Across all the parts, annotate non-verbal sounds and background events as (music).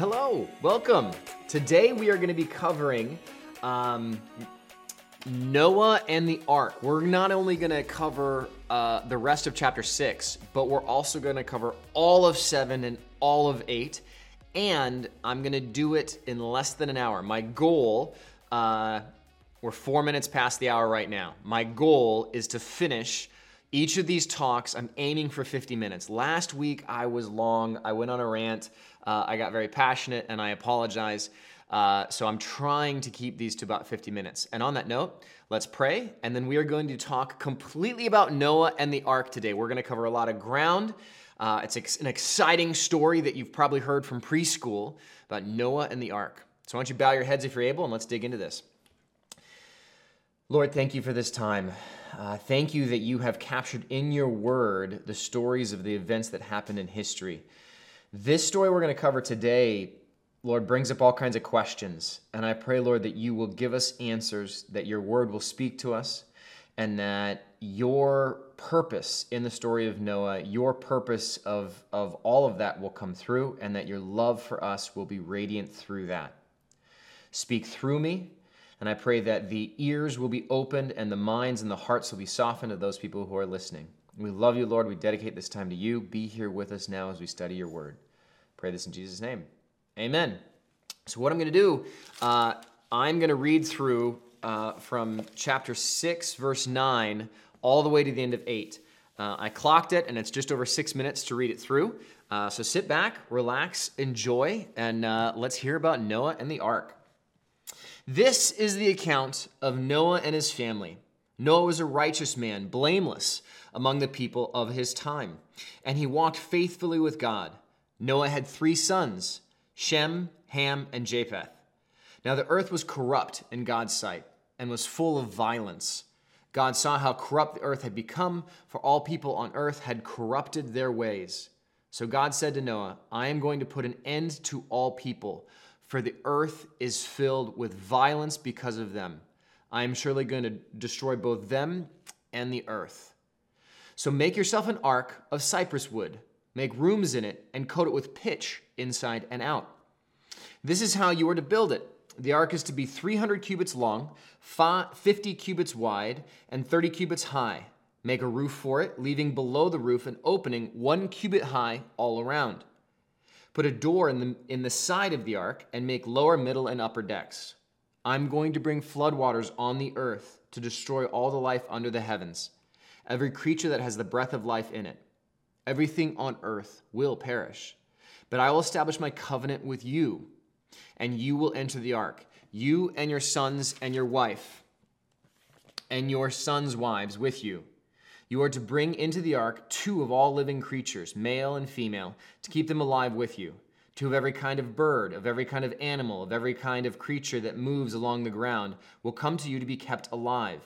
Hello, welcome. Today we are going to be covering um, Noah and the ark. We're not only going to cover uh, the rest of chapter six, but we're also going to cover all of seven and all of eight. And I'm going to do it in less than an hour. My goal, uh, we're four minutes past the hour right now. My goal is to finish each of these talks. I'm aiming for 50 minutes. Last week I was long, I went on a rant, uh, I got very passionate, and I apologize. Uh, so I'm trying to keep these to about 50 minutes. And on that note, let's pray, and then we are going to talk completely about Noah and the ark today. We're going to cover a lot of ground. Uh, it's ex- an exciting story that you've probably heard from preschool about Noah and the ark. So why don't you bow your heads if you're able, and let's dig into this. Lord, thank you for this time. Uh, thank you that you have captured in your word the stories of the events that happened in history. This story we're going to cover today Lord, brings up all kinds of questions. And I pray, Lord, that you will give us answers, that your word will speak to us, and that your purpose in the story of Noah, your purpose of, of all of that will come through, and that your love for us will be radiant through that. Speak through me, and I pray that the ears will be opened and the minds and the hearts will be softened of those people who are listening. We love you, Lord. We dedicate this time to you. Be here with us now as we study your word. Pray this in Jesus' name. Amen. So, what I'm going to do, uh, I'm going to read through uh, from chapter 6, verse 9, all the way to the end of 8. Uh, I clocked it, and it's just over six minutes to read it through. Uh, so, sit back, relax, enjoy, and uh, let's hear about Noah and the ark. This is the account of Noah and his family. Noah was a righteous man, blameless among the people of his time, and he walked faithfully with God. Noah had three sons. Shem, Ham, and Japheth. Now the earth was corrupt in God's sight and was full of violence. God saw how corrupt the earth had become, for all people on earth had corrupted their ways. So God said to Noah, I am going to put an end to all people, for the earth is filled with violence because of them. I am surely going to destroy both them and the earth. So make yourself an ark of cypress wood Make rooms in it and coat it with pitch inside and out. This is how you are to build it. The ark is to be 300 cubits long, 50 cubits wide, and 30 cubits high. Make a roof for it, leaving below the roof an opening one cubit high all around. Put a door in the, in the side of the ark and make lower, middle, and upper decks. I'm going to bring floodwaters on the earth to destroy all the life under the heavens, every creature that has the breath of life in it. Everything on earth will perish. But I will establish my covenant with you, and you will enter the ark, you and your sons and your wife, and your sons' wives with you. You are to bring into the ark two of all living creatures, male and female, to keep them alive with you. Two of every kind of bird, of every kind of animal, of every kind of creature that moves along the ground will come to you to be kept alive.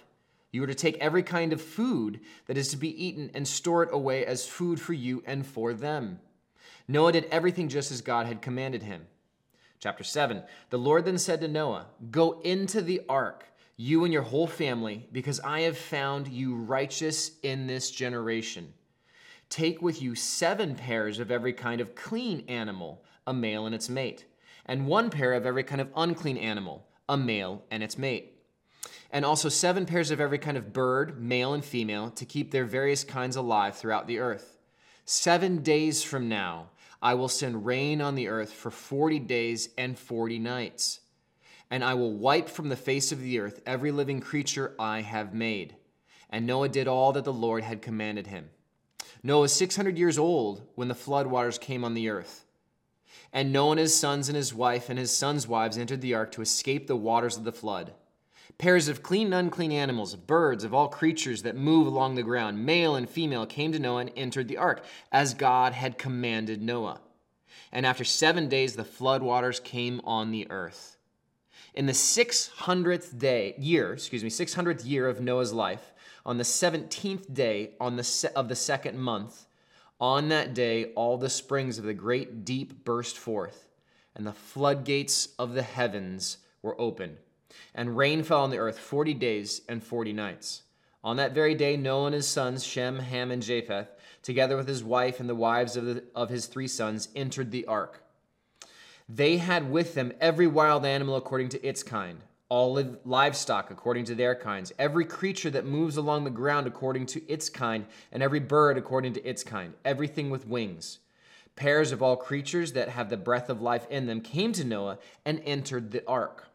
You are to take every kind of food that is to be eaten and store it away as food for you and for them. Noah did everything just as God had commanded him. Chapter 7 The Lord then said to Noah, Go into the ark, you and your whole family, because I have found you righteous in this generation. Take with you seven pairs of every kind of clean animal, a male and its mate, and one pair of every kind of unclean animal, a male and its mate and also seven pairs of every kind of bird, male and female, to keep their various kinds alive throughout the earth. Seven days from now, I will send rain on the earth for 40 days and 40 nights. And I will wipe from the face of the earth every living creature I have made. And Noah did all that the Lord had commanded him. Noah was 600 years old when the flood waters came on the earth. And Noah and his sons and his wife and his sons' wives entered the ark to escape the waters of the flood Pairs of clean and unclean animals, birds, of all creatures that move along the ground, male and female, came to Noah and entered the ark, as God had commanded Noah. And after seven days, the flood waters came on the earth. In the 600th day, year, excuse me, 600th year of Noah's life, on the 17th day on the se- of the second month, on that day, all the springs of the great deep burst forth, and the floodgates of the heavens were opened and rain fell on the earth 40 days and 40 nights. On that very day, Noah and his sons, Shem, Ham, and Japheth, together with his wife and the wives of, the, of his three sons, entered the ark. They had with them every wild animal according to its kind, all livestock according to their kinds, every creature that moves along the ground according to its kind, and every bird according to its kind, everything with wings. Pairs of all creatures that have the breath of life in them came to Noah and entered the ark.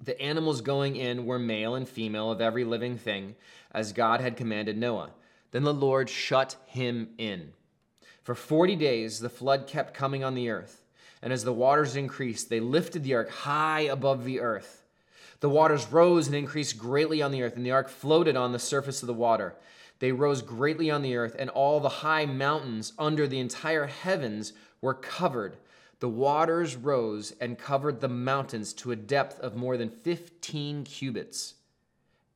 The animals going in were male and female of every living thing, as God had commanded Noah. Then the Lord shut him in. For forty days the flood kept coming on the earth, and as the waters increased, they lifted the ark high above the earth. The waters rose and increased greatly on the earth, and the ark floated on the surface of the water. They rose greatly on the earth, and all the high mountains under the entire heavens were covered. The waters rose and covered the mountains to a depth of more than 15 cubits.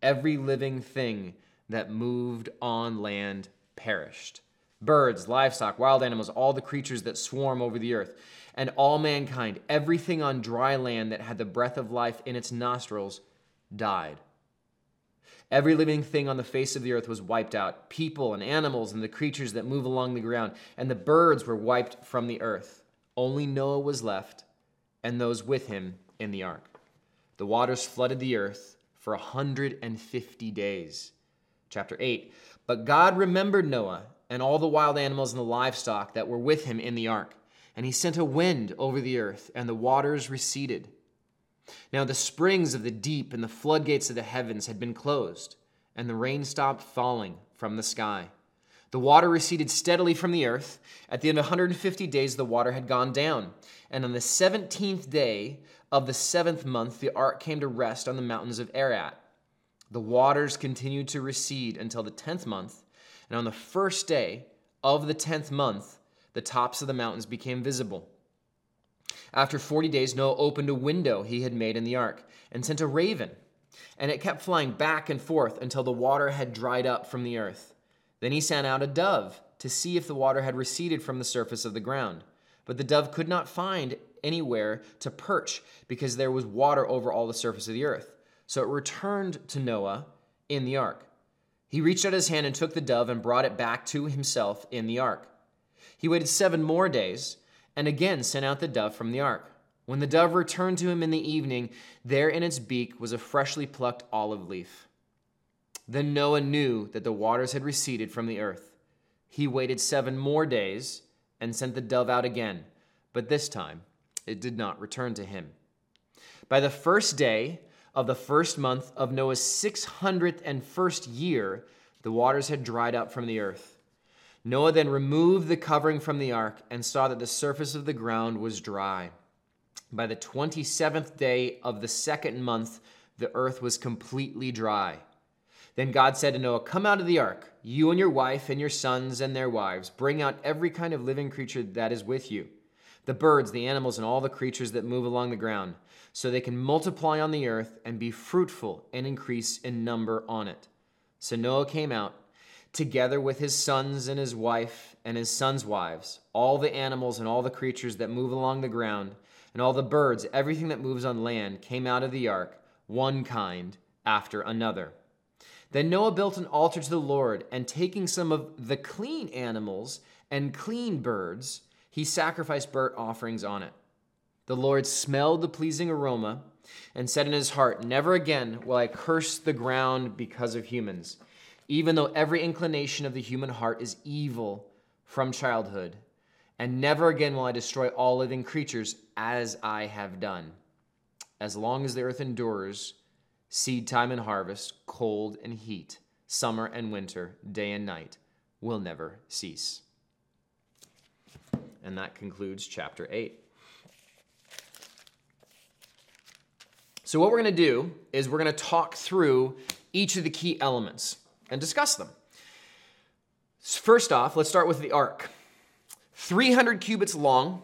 Every living thing that moved on land perished birds, livestock, wild animals, all the creatures that swarm over the earth, and all mankind, everything on dry land that had the breath of life in its nostrils, died. Every living thing on the face of the earth was wiped out people and animals and the creatures that move along the ground, and the birds were wiped from the earth. Only Noah was left, and those with him in the ark. The waters flooded the earth for a 150 days. Chapter 8 But God remembered Noah and all the wild animals and the livestock that were with him in the ark, and he sent a wind over the earth, and the waters receded. Now the springs of the deep and the floodgates of the heavens had been closed, and the rain stopped falling from the sky. The water receded steadily from the earth. At the end of 150 days, the water had gone down. And on the 17th day of the seventh month, the ark came to rest on the mountains of Ararat. The waters continued to recede until the 10th month. And on the first day of the 10th month, the tops of the mountains became visible. After 40 days, Noah opened a window he had made in the ark and sent a raven, and it kept flying back and forth until the water had dried up from the earth. Then he sent out a dove to see if the water had receded from the surface of the ground. But the dove could not find anywhere to perch because there was water over all the surface of the earth. So it returned to Noah in the ark. He reached out his hand and took the dove and brought it back to himself in the ark. He waited seven more days and again sent out the dove from the ark. When the dove returned to him in the evening, there in its beak was a freshly plucked olive leaf. Then Noah knew that the waters had receded from the earth. He waited seven more days and sent the dove out again, but this time it did not return to him. By the first day of the first month of Noah's 601st year, the waters had dried up from the earth. Noah then removed the covering from the ark and saw that the surface of the ground was dry. By the 27th day of the second month, the earth was completely dry. Then God said to Noah, Come out of the ark, you and your wife and your sons and their wives. Bring out every kind of living creature that is with you the birds, the animals, and all the creatures that move along the ground, so they can multiply on the earth and be fruitful and increase in number on it. So Noah came out together with his sons and his wife and his sons' wives, all the animals and all the creatures that move along the ground, and all the birds, everything that moves on land, came out of the ark, one kind after another. Then Noah built an altar to the Lord, and taking some of the clean animals and clean birds, he sacrificed burnt offerings on it. The Lord smelled the pleasing aroma and said in his heart, Never again will I curse the ground because of humans even though every inclination of the human heart is evil from childhood. And never again will I destroy all living creatures as I have done. As long as the earth endures, seed time and harvest, cold and heat, summer and winter, day and night will never cease. And that concludes chapter 8. So, what we're going to do is we're going to talk through each of the key elements and discuss them. First off, let's start with the ark 300 cubits long,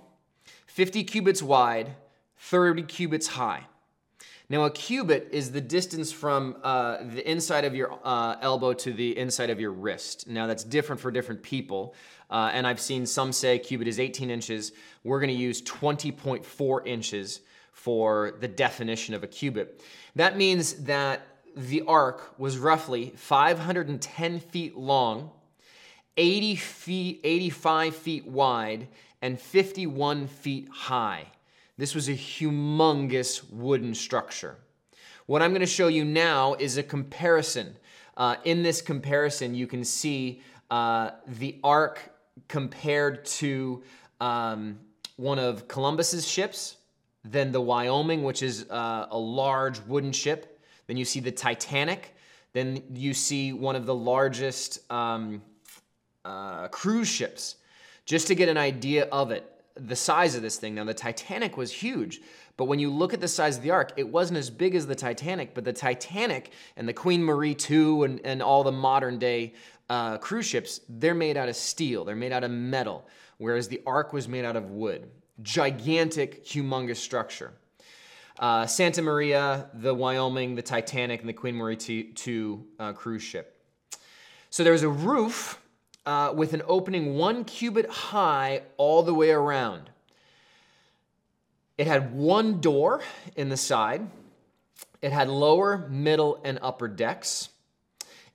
50 cubits wide, 30 cubits high. Now, a cubit is the distance from uh, the inside of your uh, elbow to the inside of your wrist. Now, that's different for different people. Uh, and I've seen some say cubit is 18 inches. We're going to use 20.4 inches for the definition of a cubit. That means that the ark was roughly 510 feet long, 80 feet, 85 feet wide, and 51 feet high. This was a humongous wooden structure. What I'm going to show you now is a comparison. Uh, in this comparison, you can see uh, the ark compared to um, one of Columbus's ships, then the Wyoming, which is uh, a large wooden ship. Then you see the Titanic. Then you see one of the largest um, uh, cruise ships. Just to get an idea of it, the size of this thing. Now, the Titanic was huge, but when you look at the size of the ark, it wasn't as big as the Titanic, but the Titanic and the Queen Mary II and, and all the modern day uh, cruise ships, they're made out of steel, they're made out of metal, whereas the ark was made out of wood. Gigantic, humongous structure. Uh, Santa Maria, the Wyoming, the Titanic, and the Queen Mary II uh, cruise ship. So there was a roof uh, with an opening one cubit high all the way around. It had one door in the side. It had lower, middle, and upper decks.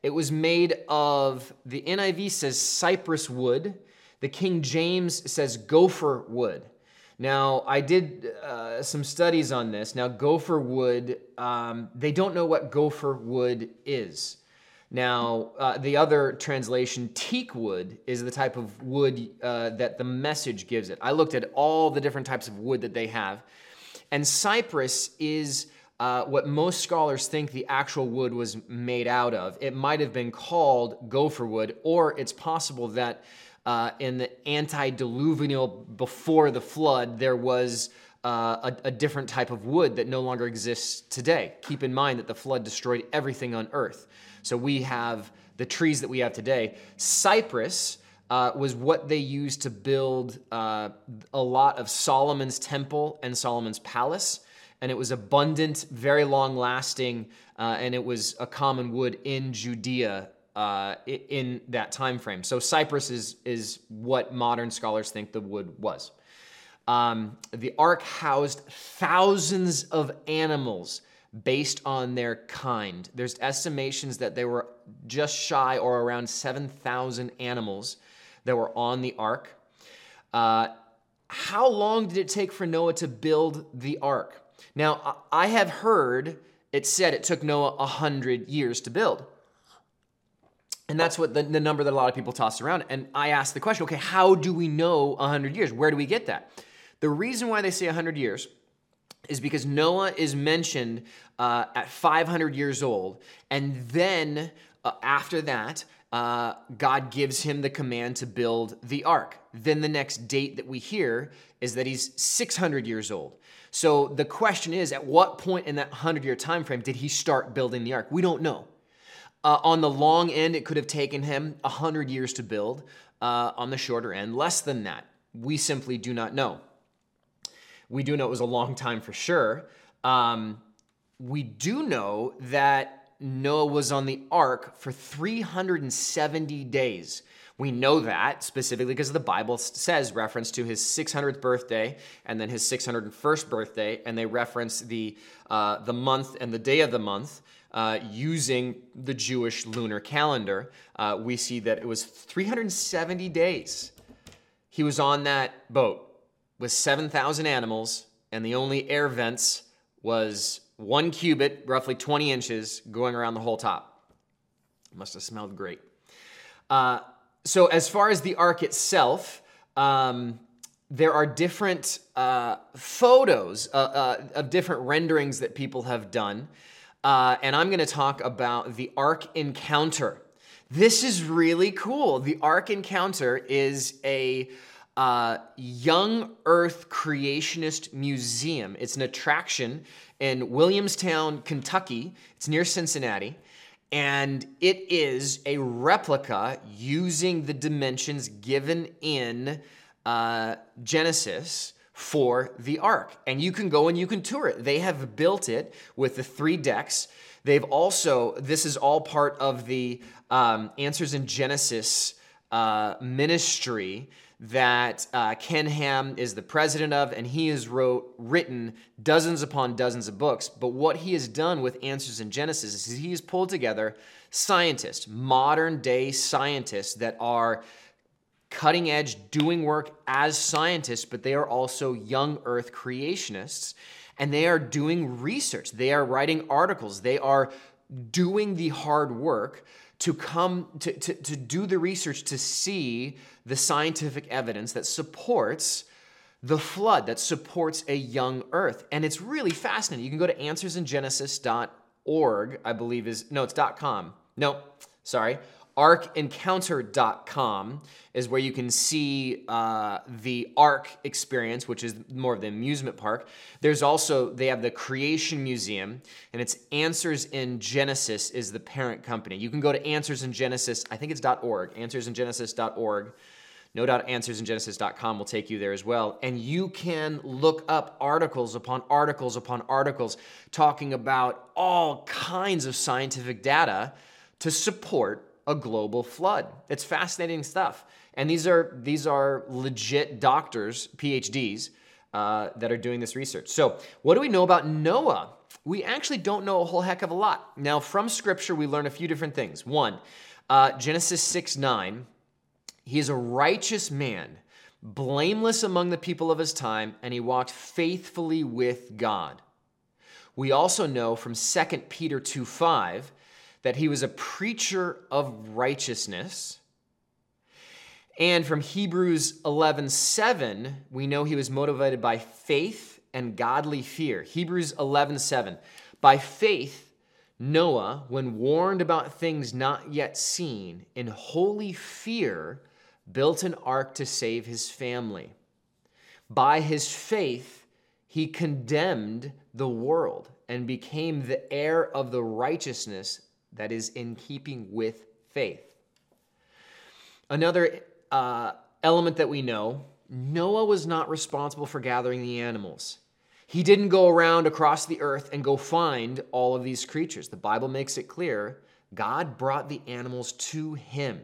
It was made of, the NIV says cypress wood. The King James says gopher wood. Now, I did uh, some studies on this. Now, gopher wood, um, they don't know what gopher wood is. Now, uh, the other translation, teak wood, is the type of wood uh, that the message gives it. I looked at all the different types of wood that they have, and cypress is uh, what most scholars think the actual wood was made out of. It might have been called gopher wood, or it's possible that uh, in the antediluvial before the flood, there was uh, a, a, different type of wood that no longer exists today. Keep in mind that the flood destroyed everything on earth. So we have the trees that we have today. Cypress uh, was what they used to build uh, a lot of Solomon's temple and Solomon's palace. And it was abundant, very long lasting, uh, and it was a common wood in Judea uh, in that time frame. So cypress is, is what modern scholars think the wood was. Um, the ark housed thousands of animals based on their kind. There's estimations that there were just shy or around 7,000 animals that were on the ark. Uh, how long did it take for Noah to build the ark? Now, I have heard it said it took Noah 100 years to build. And that's what the, the number that a lot of people toss around. And I ask the question okay, how do we know 100 years? Where do we get that? The reason why they say 100 years is because Noah is mentioned uh, at 500 years old, and then uh, after that, uh, God gives him the command to build the ark. Then the next date that we hear is that he's 600 years old. So the question is, at what point in that 100 year time frame did he start building the ark? We don't know. Uh, on the long end, it could have taken him 100 years to build. Uh, on the shorter end, less than that. We simply do not know. We do know it was a long time for sure. Um, we do know that Noah was on the ark for 370 days. We know that specifically because the Bible says reference to his 600th birthday and then his 601st birthday, and they reference the uh, the month and the day of the month uh, using the Jewish lunar calendar. Uh, we see that it was 370 days. He was on that boat with 7,000 animals, and the only air vents was one cubit, roughly 20 inches, going around the whole top. It must have smelled great. Uh, so, as far as the ark itself, um, there are different uh, photos uh, uh of different renderings that people have done. Uh, and I'm going to talk about the Ark Encounter. This is really cool. The Ark Encounter is a uh, Young Earth Creationist Museum. It's an attraction in Williamstown, Kentucky. It's near Cincinnati. And it is a replica using the dimensions given in uh, Genesis for the ark. And you can go and you can tour it. They have built it with the three decks. They've also, this is all part of the um, Answers in Genesis uh, ministry that uh, Ken Ham is the president of, and he has wrote written dozens upon dozens of books. But what he has done with Answers in Genesis is he has pulled together scientists, modern day scientists that are cutting edge, doing work as scientists, but they are also young earth creationists. And they are doing research. They are writing articles. They are doing the hard work to come to, to, to do the research to see the scientific evidence that supports the flood, that supports a young earth. And it's really fascinating. You can go to answersingenesis.org, I believe is, no, it's .com. No, sorry arkencounter.com is where you can see uh, the ark experience which is more of the amusement park. There's also they have the creation museum and it's answers in genesis is the parent company. You can go to answers in genesis i think it's org answersingenesis.org no doubt answersingenesis.com will take you there as well. And you can look up articles upon articles upon articles talking about all kinds of scientific data to support a global flood. It's fascinating stuff. And these are these are legit doctors, PhDs, uh, that are doing this research. So, what do we know about Noah? We actually don't know a whole heck of a lot. Now, from Scripture, we learn a few different things. One, uh, Genesis 6 9, he is a righteous man, blameless among the people of his time, and he walked faithfully with God. We also know from 2 Peter 2 5 that he was a preacher of righteousness. And from Hebrews 11:7, we know he was motivated by faith and godly fear. Hebrews 11:7. By faith, Noah, when warned about things not yet seen, in holy fear built an ark to save his family. By his faith, he condemned the world and became the heir of the righteousness that is in keeping with faith. Another uh, element that we know Noah was not responsible for gathering the animals. He didn't go around across the earth and go find all of these creatures. The Bible makes it clear God brought the animals to him.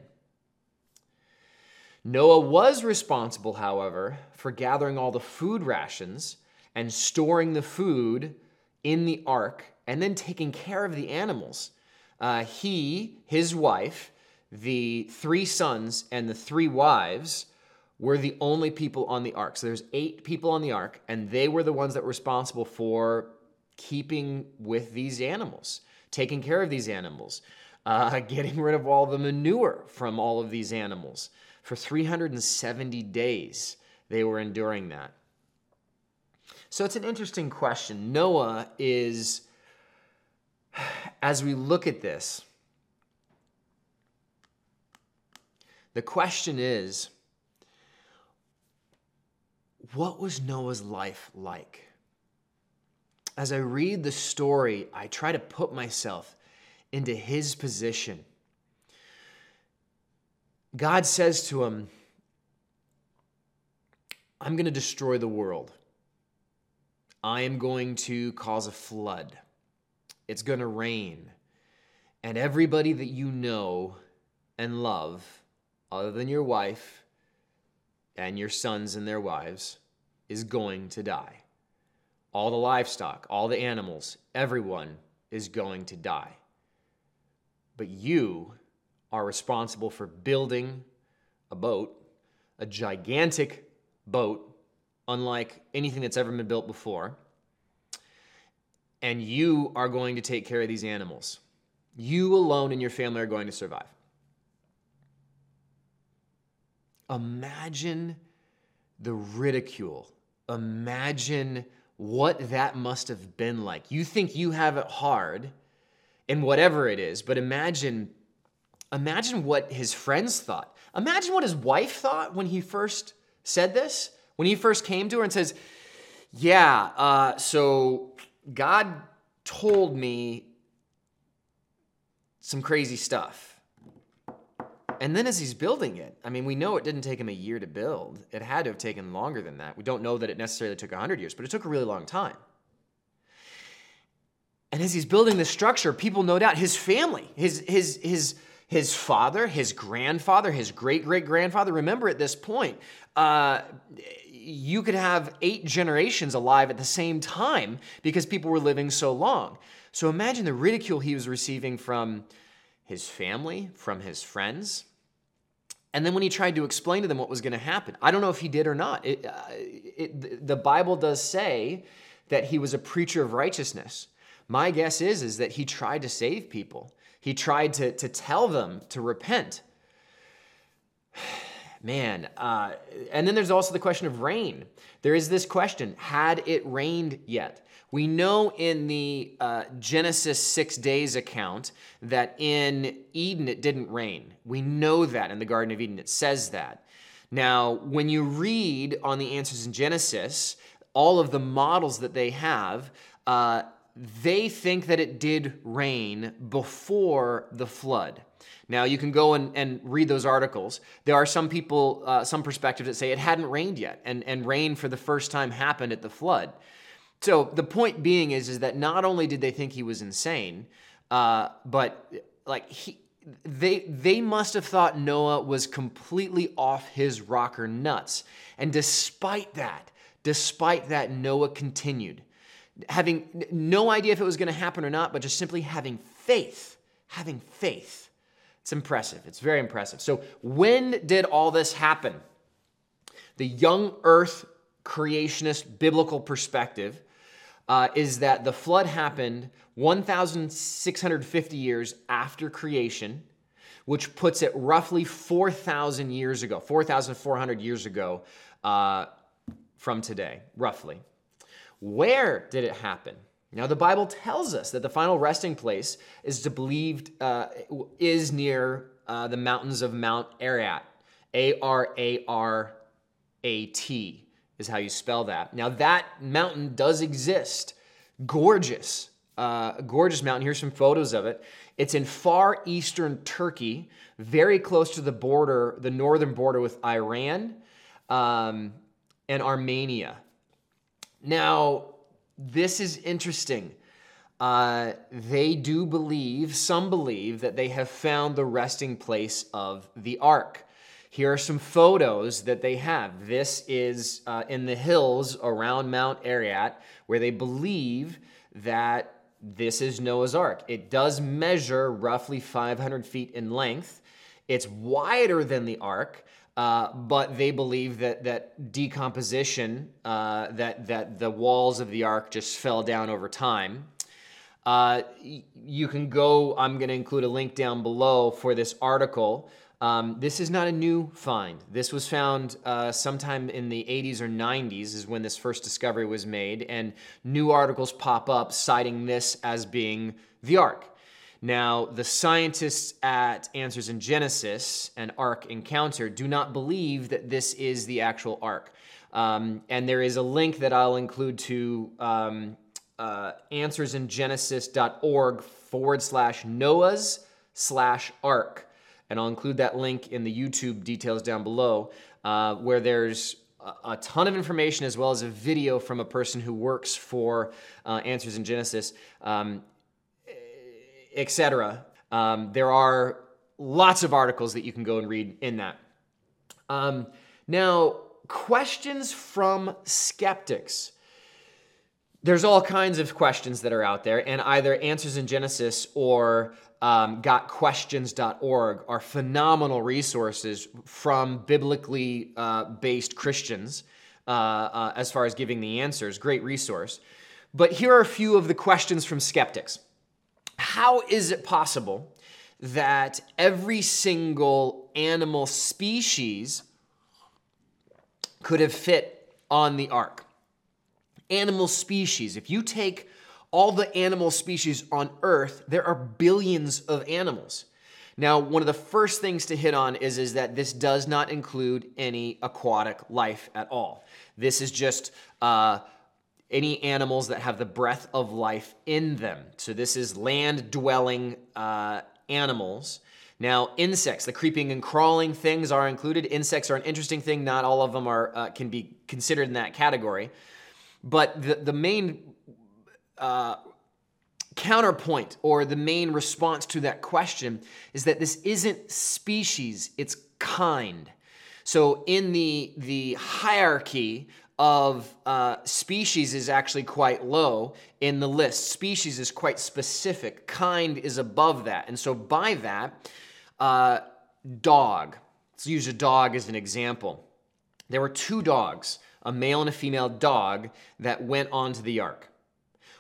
Noah was responsible, however, for gathering all the food rations and storing the food in the ark and then taking care of the animals uh, he, his wife, the three sons, and the three wives were the only people on the ark. So there's eight people on the ark, and they were the ones that were responsible for keeping with these animals, taking care of these animals, uh, (laughs) getting rid of all the manure from all of these animals. For 370 days, they were enduring that. So it's an interesting question. Noah is as we look at this, the question is what was Noah's life like? As I read the story, I try to put myself into his position. God says to him, I'm going to destroy the world. I am going to cause a flood. It's going to rain. And everybody that you know and love, other than your wife and your sons and their wives, is going to die. All the livestock, all the animals, everyone is going to die. But you are responsible for building a boat, a gigantic boat, unlike anything that's ever been built before and you are going to take care of these animals. You alone and your family are going to survive. Imagine the ridicule. Imagine what that must have been like. You think you have it hard in whatever it is, but imagine imagine what his friends thought. Imagine what his wife thought when he first said this, when he first came to her and says, "Yeah, uh, so God told me some crazy stuff. And then as he's building it, I mean, we know it didn't take him a year to build. It had to have taken longer than that. We don't know that it necessarily took 100 years, but it took a really long time. And as he's building this structure, people no doubt his family, his his his his father, his grandfather, his great great grandfather. Remember, at this point, uh, you could have eight generations alive at the same time because people were living so long. So imagine the ridicule he was receiving from his family, from his friends. And then when he tried to explain to them what was going to happen, I don't know if he did or not. It, uh, it, the Bible does say that he was a preacher of righteousness. My guess is, is that he tried to save people. He tried to, to tell them to repent. Man, uh, and then there's also the question of rain. There is this question had it rained yet? We know in the uh, Genesis six days account that in Eden it didn't rain. We know that in the Garden of Eden, it says that. Now, when you read on the answers in Genesis, all of the models that they have, uh, they think that it did rain before the flood. Now, you can go and, and read those articles. There are some people, uh, some perspectives that say it hadn't rained yet, and, and rain for the first time happened at the flood. So the point being is, is that not only did they think he was insane, uh, but like he, they they must have thought Noah was completely off his rocker nuts. And despite that, despite that, Noah continued, having no idea if it was going to happen or not, but just simply having faith, having faith. It's impressive. It's very impressive. So, when did all this happen? The young earth creationist biblical perspective uh, is that the flood happened 1,650 years after creation, which puts it roughly 4,000 years ago, 4,400 years ago uh, from today, roughly. Where did it happen? Now, the Bible tells us that the final resting place is to believed uh, is near uh, the mountains of Mount Ararat, A R A R A T is how you spell that. Now, that mountain does exist. Gorgeous, uh, gorgeous mountain. Here's some photos of it. It's in far eastern Turkey, very close to the border, the northern border with Iran um, and Armenia. Now, this is interesting. Uh, they do believe, some believe, that they have found the resting place of the ark. Here are some photos that they have. This is uh, in the hills around Mount Ararat, where they believe that this is Noah's Ark. It does measure roughly 500 feet in length. It's wider than the Ark, uh, but they believe that that decomposition, uh, that that the walls of the ark just fell down over time. Uh, you can go. I'm going to include a link down below for this article. Um, this is not a new find. This was found uh, sometime in the 80s or 90s, is when this first discovery was made, and new articles pop up citing this as being the ark. Now, the scientists at Answers in Genesis and Ark Encounter do not believe that this is the actual Ark. Um, and there is a link that I'll include to um, uh, answersingenesis.org forward slash Noah's slash Ark. And I'll include that link in the YouTube details down below, uh, where there's a ton of information as well as a video from a person who works for uh, Answers in Genesis. Um, etc. Um, there are lots of articles that you can go and read in that. Um, now, questions from skeptics. There's all kinds of questions that are out there, and either Answers in Genesis or um, gotquestions.org are phenomenal resources from biblically uh, based Christians uh, uh, as far as giving the answers. Great resource. But here are a few of the questions from skeptics how is it possible that every single animal species could have fit on the ark? Animal species. If you take all the animal species on Earth, there are billions of animals. Now, one of the first things to hit on is, is that this does not include any aquatic life at all. This is just uh, any animals that have the breath of life in them. So this is land dwelling uh, animals. Now, insects, the creeping and crawling things are included. Insects are an interesting thing. Not all of them are uh, can be considered in that category. But the, the main uh, counterpoint or the main response to that question is that this isn't species, it's kind. So in the, the hierarchy of uh, species is actually quite low in the list. Species is quite specific. Kind is above that. And so by that, uh, dog. Let's use a dog as an example. There were two dogs, a male and a female dog, that went onto the ark.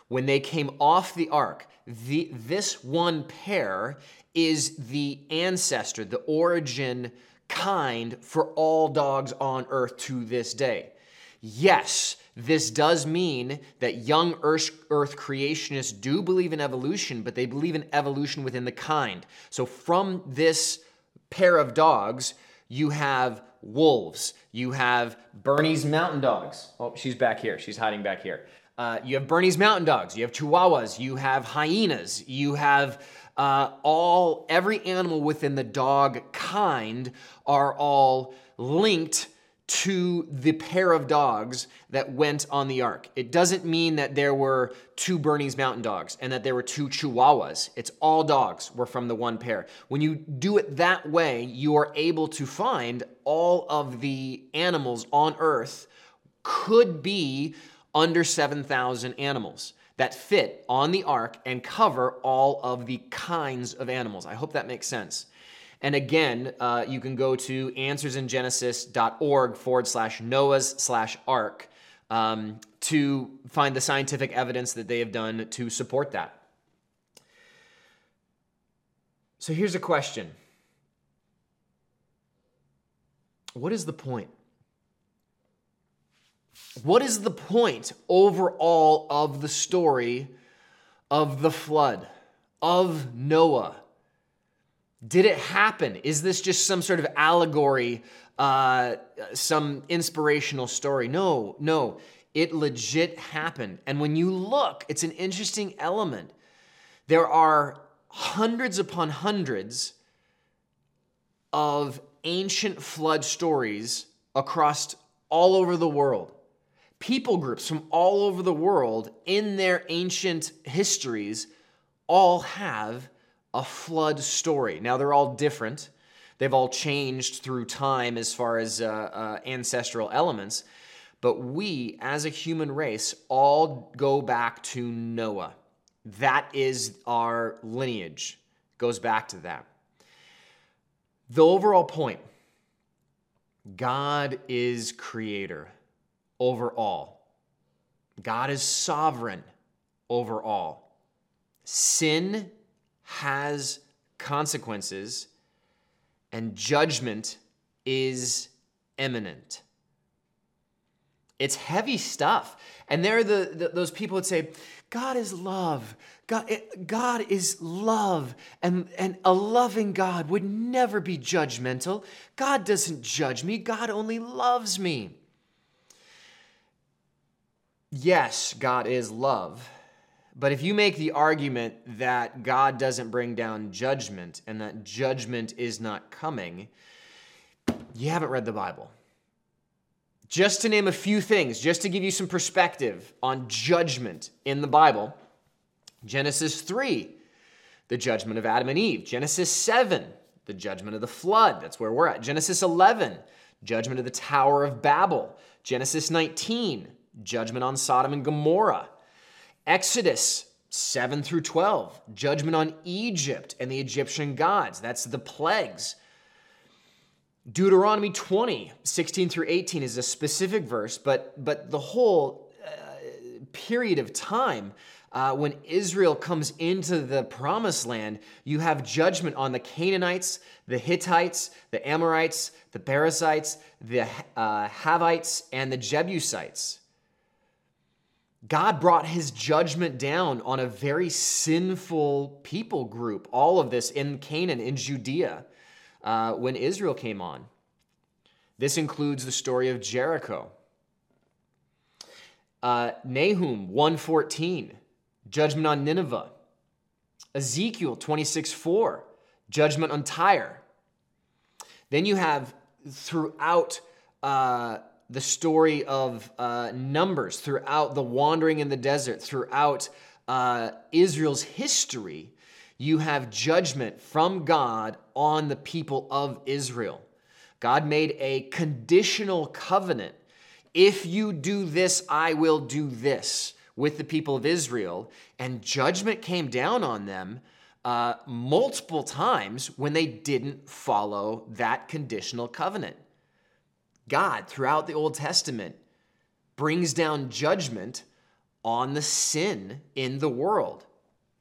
When they came off the ark, the, this one pair is the ancestor, the origin kind for all dogs on earth to this day. Yes, this does mean that young earth, earth, creationists do believe in evolution, but they believe in evolution within the kind. So from this pair of dogs, you have wolves, you have Bernese mountain dogs. Oh, she's back here. She's hiding back here. Uh, you have Bernese mountain dogs, you have chihuahuas, you have hyenas, you have uh, all every animal within the dog kind are all linked to the pair of dogs that went on the ark. It doesn't mean that there were two Bernese mountain dogs and that there were two chihuahuas. It's all dogs were from the one pair. When you do it that way, you are able to find all of the animals on earth could be under 7,000 animals that fit on the ark and cover all of the kinds of animals. I hope that makes sense. And again, uh, you can go to answersingenesis.org forward slash Noah's slash ark um, to find the scientific evidence that they have done to support that. So here's a question What is the point? What is the point overall of the story of the flood, of Noah? Did it happen? Is this just some sort of allegory, uh, some inspirational story? No, no. It legit happened. And when you look, it's an interesting element. There are hundreds upon hundreds of ancient flood stories across all over the world. People groups from all over the world in their ancient histories all have a flood story. Now, they're all different. They've all changed through time as far as uh, uh, ancestral elements. But we, as a human race, all go back to Noah. That is our lineage, goes back to that. The overall point God is creator over all, God is sovereign over all. Sin has consequences, and judgment is imminent. It's heavy stuff. And there are the, the, those people that say, God is love. God, God is love. And, and a loving God would never be judgmental. God doesn't judge me, God only loves me. Yes, God is love. But if you make the argument that God doesn't bring down judgment and that judgment is not coming, you haven't read the Bible. Just to name a few things, just to give you some perspective on judgment in the Bible Genesis 3, the judgment of Adam and Eve. Genesis 7, the judgment of the flood. That's where we're at. Genesis 11, judgment of the Tower of Babel. Genesis 19, judgment on Sodom and Gomorrah. Exodus 7 through 12, judgment on Egypt and the Egyptian gods. That's the plagues. Deuteronomy 20, 16 through 18 is a specific verse, but, but the whole uh, period of time uh, when Israel comes into the promised land, you have judgment on the Canaanites, the Hittites, the Amorites, the Perizzites, the uh, Havites, and the Jebusites. God brought his judgment down on a very sinful people group, all of this in Canaan, in Judea, uh, when Israel came on. This includes the story of Jericho. Uh, Nahum 114, judgment on Nineveh. Ezekiel 26 4, judgment on Tyre. Then you have throughout uh, the story of uh, Numbers, throughout the wandering in the desert, throughout uh, Israel's history, you have judgment from God on the people of Israel. God made a conditional covenant. If you do this, I will do this with the people of Israel. And judgment came down on them uh, multiple times when they didn't follow that conditional covenant. God, throughout the Old Testament, brings down judgment on the sin in the world.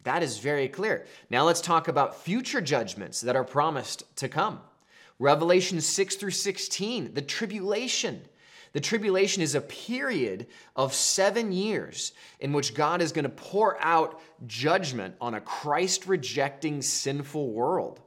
That is very clear. Now let's talk about future judgments that are promised to come. Revelation 6 through 16, the tribulation. The tribulation is a period of seven years in which God is going to pour out judgment on a Christ rejecting sinful world.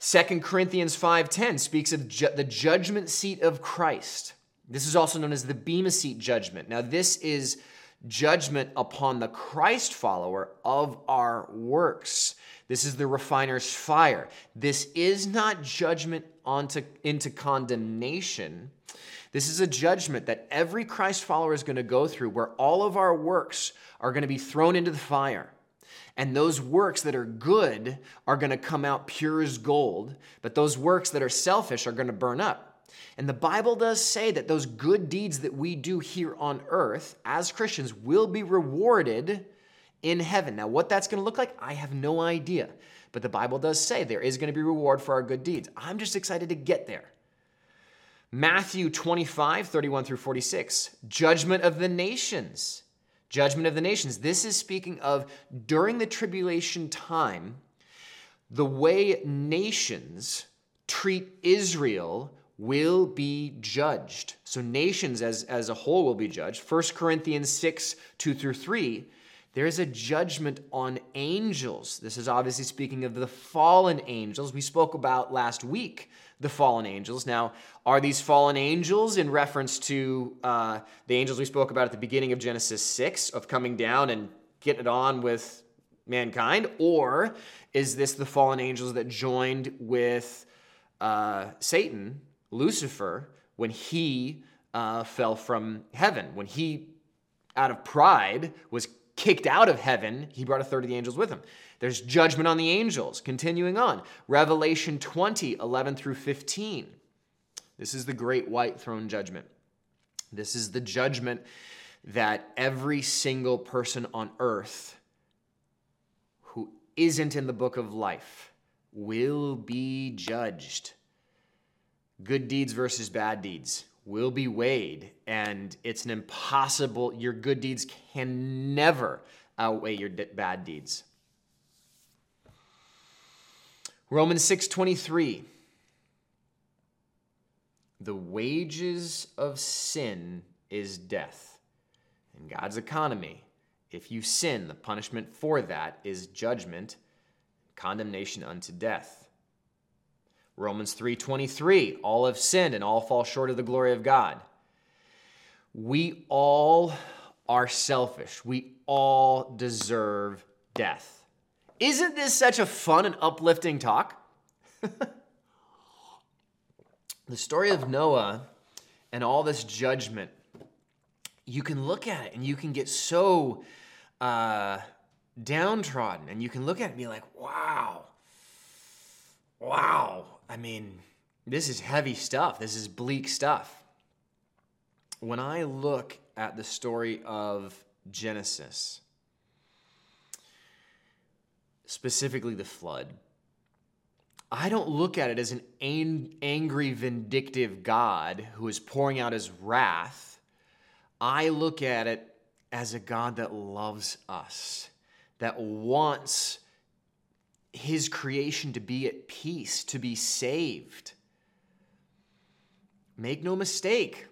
2 Corinthians 5:10 speaks of ju- the judgment seat of Christ. This is also known as the Bema seat judgment. Now this is judgment upon the Christ follower of our works. This is the refiner's fire. This is not judgment onto, into condemnation. This is a judgment that every Christ follower is going to go through where all of our works are going to be thrown into the fire. And those works that are good are going to come out pure as gold, but those works that are selfish are going to burn up. And the Bible does say that those good deeds that we do here on earth as Christians will be rewarded in heaven. Now, what that's going to look like, I have no idea. But the Bible does say there is going to be reward for our good deeds. I'm just excited to get there. Matthew 25, 31 through 46, judgment of the nations. Judgment of the nations. This is speaking of during the tribulation time, the way nations treat Israel will be judged. So nations as, as a whole will be judged. 1 Corinthians 6, 2 through 3, there is a judgment on angels. This is obviously speaking of the fallen angels. We spoke about last week the fallen angels. Now, are these fallen angels in reference to uh, the angels we spoke about at the beginning of Genesis 6 of coming down and getting it on with mankind? Or is this the fallen angels that joined with uh, Satan Lucifer when he uh, fell from heaven. When he, out of pride, was kicked out of heaven, he brought a third of the angels with him. There's judgment on the angels. Continuing on, Revelation 20, 11 through 15. This is the great white throne judgment. This is the judgment that every single person on earth who isn't in the book of life will be judged good deeds versus bad deeds will be weighed and it's an impossible your good deeds can never outweigh your bad deeds. Romans 6.23 the wages of sin is death. In god's economy if you sin the punishment for that is judgment condemnation unto death Romans 3:23, all have sinned and all fall short of the glory of God. We all are selfish. We all deserve death. Isn't this such a fun and uplifting talk? (laughs) the story of Noah and all this judgment, you can look at it and you can get so uh, downtrodden and you can look at it and be like, wow, wow, I mean, this is heavy stuff. This is bleak stuff. When I look at the story of Genesis, specifically the flood, I don't look at it as an angry, vindictive God who is pouring out his wrath. I look at it as a God that loves us, that wants his creation to be at peace, to be saved. Make no mistake,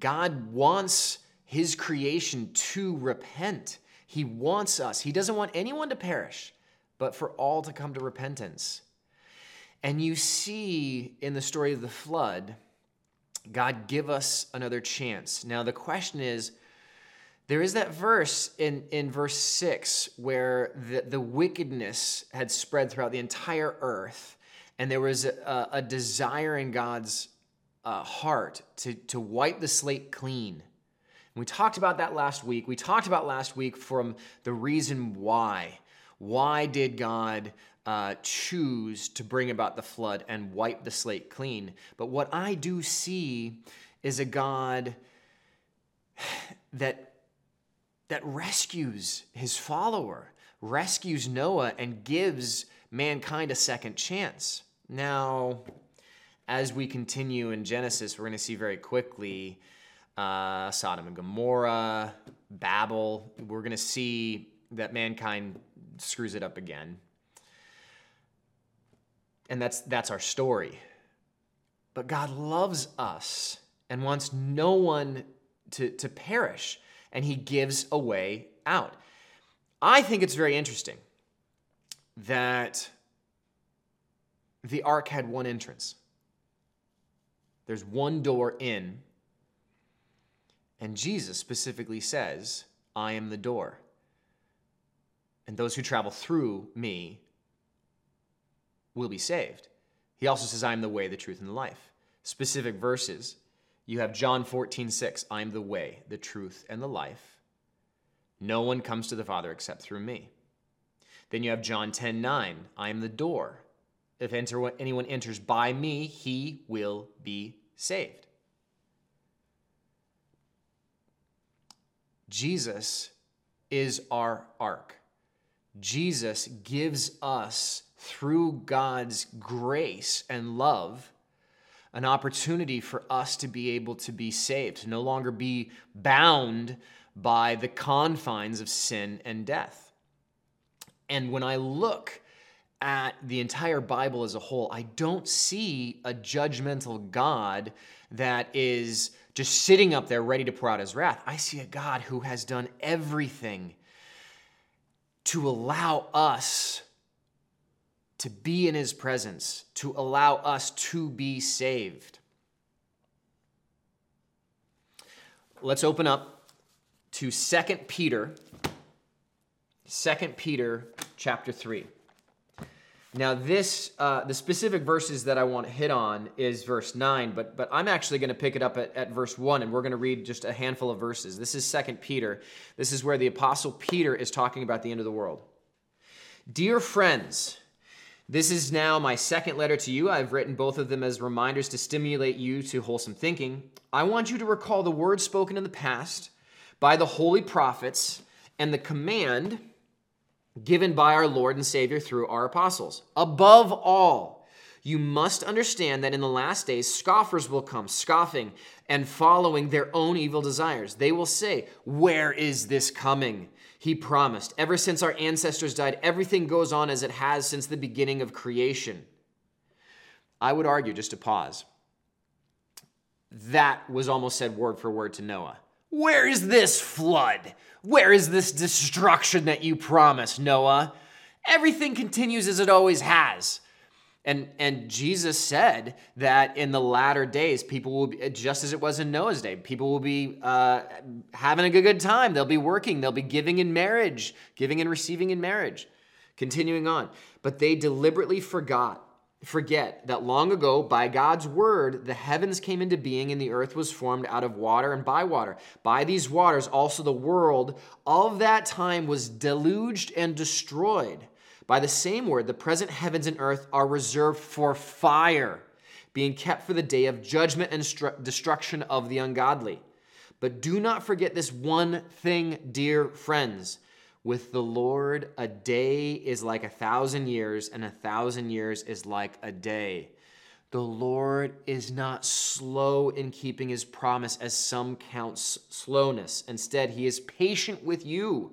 God wants his creation to repent. He wants us. He doesn't want anyone to perish, but for all to come to repentance. And you see in the story of the flood, God give us another chance. Now, the question is there is that verse in, in verse 6 where the, the wickedness had spread throughout the entire earth, and there was a, a desire in God's uh, heart to, to wipe the slate clean. And we talked about that last week. We talked about last week from the reason why. Why did God uh, choose to bring about the flood and wipe the slate clean? But what I do see is a God (sighs) that that rescues his follower rescues Noah and gives mankind a second chance. Now, as we continue in Genesis, we're going to see very quickly uh, Sodom and Gomorrah, Babel. We're going to see that mankind screws it up again. And that's, that's our story. But God loves us and wants no one to, to perish, and He gives a way out. I think it's very interesting that the ark had one entrance. There's one door in, and Jesus specifically says, I am the door. And those who travel through me will be saved. He also says, I am the way, the truth, and the life. Specific verses. You have John 14, 6. I am the way, the truth, and the life. No one comes to the Father except through me. Then you have John 10, 9. I am the door. If enter, anyone enters by me, he will be saved. Jesus is our ark. Jesus gives us, through God's grace and love, an opportunity for us to be able to be saved, to no longer be bound by the confines of sin and death. And when I look at the entire Bible as a whole, I don't see a judgmental God that is just sitting up there ready to pour out his wrath. I see a God who has done everything to allow us to be in his presence, to allow us to be saved. Let's open up to 2 Peter 2 Peter chapter 3. Now, this uh, the specific verses that I want to hit on is verse nine, but but I'm actually going to pick it up at, at verse one, and we're going to read just a handful of verses. This is Second Peter. This is where the apostle Peter is talking about the end of the world. Dear friends, this is now my second letter to you. I've written both of them as reminders to stimulate you to wholesome thinking. I want you to recall the words spoken in the past by the holy prophets and the command given by our Lord and Savior through our apostles. Above all, you must understand that in the last days, scoffers will come, scoffing and following their own evil desires. They will say, Where is this coming? He promised. Ever since our ancestors died, everything goes on as it has since the beginning of creation. I would argue, just to pause, that was almost said word for word to Noah. Where is this flood? Where is this destruction that you promised, Noah? Everything continues as it always has. And, and Jesus said that in the latter days, people will be, just as it was in Noah's day, people will be uh, having a good, good time. They'll be working, they'll be giving in marriage, giving and receiving in marriage. Continuing on. But they deliberately forgot forget that long ago, by God's word, the heavens came into being and the earth was formed out of water and by water. By these waters, also the world of that time was deluged and destroyed. By the same word, the present heavens and earth are reserved for fire, being kept for the day of judgment and destruction of the ungodly. But do not forget this one thing, dear friends with the Lord, a day is like a thousand years, and a thousand years is like a day. The Lord is not slow in keeping his promise, as some count slowness. Instead, he is patient with you,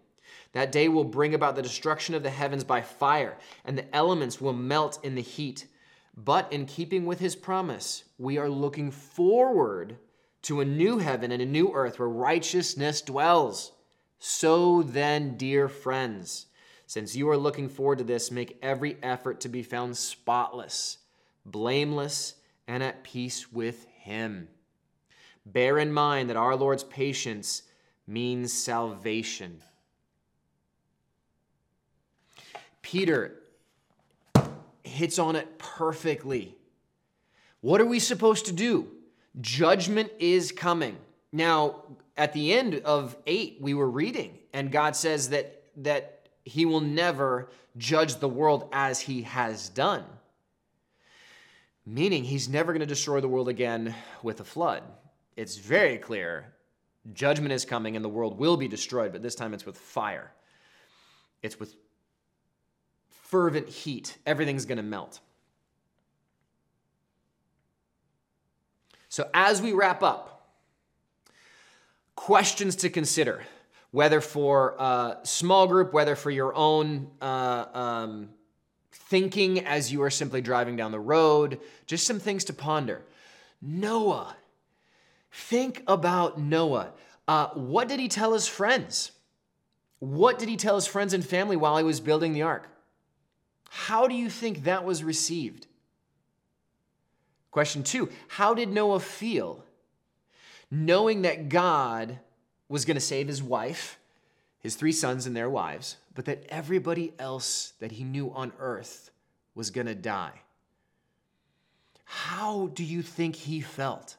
That day will bring about the destruction of the heavens by fire, and the elements will melt in the heat. But in keeping with his promise, we are looking forward to a new heaven and a new earth where righteousness dwells. So then, dear friends, since you are looking forward to this, make every effort to be found spotless, blameless, and at peace with Him. Bear in mind that our Lord's patience means salvation. Peter, hits on it perfectly. What are we supposed to do? Judgment is coming. Now, at the end of 8, we were reading, and God says that, that He will never judge the world as He has done. Meaning, He's never going to destroy the world again with a flood. It's very clear judgment is coming and the world will be destroyed, but this time it's with fire. It's with fervent heat. Everything's going to melt. So, as we wrap up, questions to consider, whether for a small group, whether for your own uh, um, thinking as you are simply driving down the road, just some things to ponder. Noah. Think about Noah. Uh, what did he tell his friends? What did he tell his friends and family while he was building the ark? How do you think that was received? Question two How did Noah feel knowing that God was going to save his wife, his three sons, and their wives, but that everybody else that he knew on earth was going to die? How do you think he felt?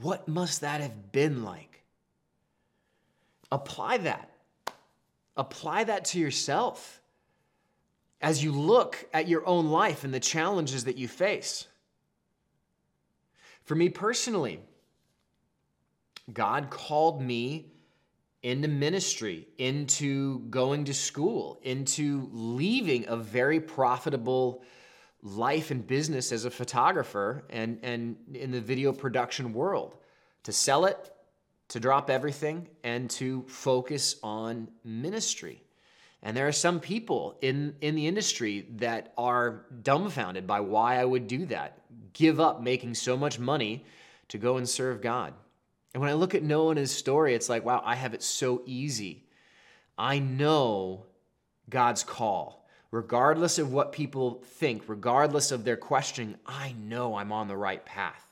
What must that have been like? Apply that. Apply that to yourself as you look at your own life and the challenges that you face. For me personally, God called me into ministry, into going to school, into leaving a very profitable life and business as a photographer and, and in the video production world to sell it, to drop everything, and to focus on ministry. And there are some people in, in the industry that are dumbfounded by why I would do that, give up making so much money to go and serve God. And when I look at Noah and his story, it's like, wow, I have it so easy. I know God's call. Regardless of what people think, regardless of their questioning, I know I'm on the right path.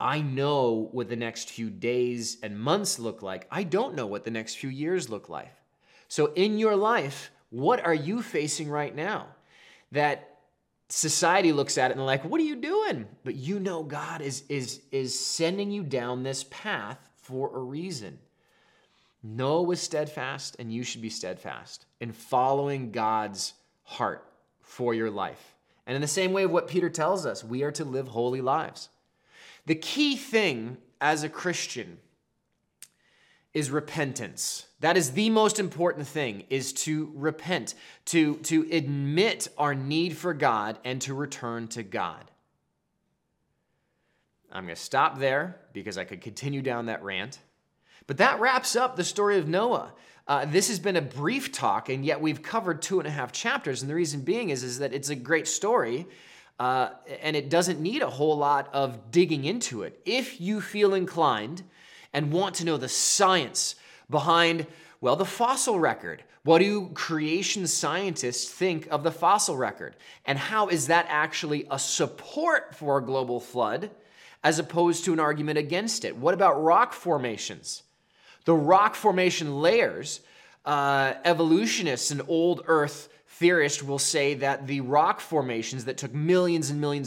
I know what the next few days and months look like. I don't know what the next few years look like. So, in your life, what are you facing right now that society looks at it and like, "What are you doing?" But you know God is is is sending you down this path for a reason. Noah was steadfast, and you should be steadfast in following God's heart for your life. And in the same way of what Peter tells us, we are to live holy lives. The key thing as a Christian is repentance. That is the most important thing is to repent, to, to admit our need for God and to return to God. I'm going to stop there because I could continue down that rant. But that wraps up the story of Noah. Uh, this has been a brief talk, and yet we've covered two and a half chapters. And the reason being is, is that it's a great story, uh, and it doesn't need a whole lot of digging into it. If you feel inclined and want to know the science behind, well, the fossil record. What do creation scientists think of the fossil record? And how is that actually a support for a global flood as opposed to an argument against it? What about rock formations? The rock formation layers, uh, evolutionists and old Earth theorists will say that the rock formations that took millions and millions of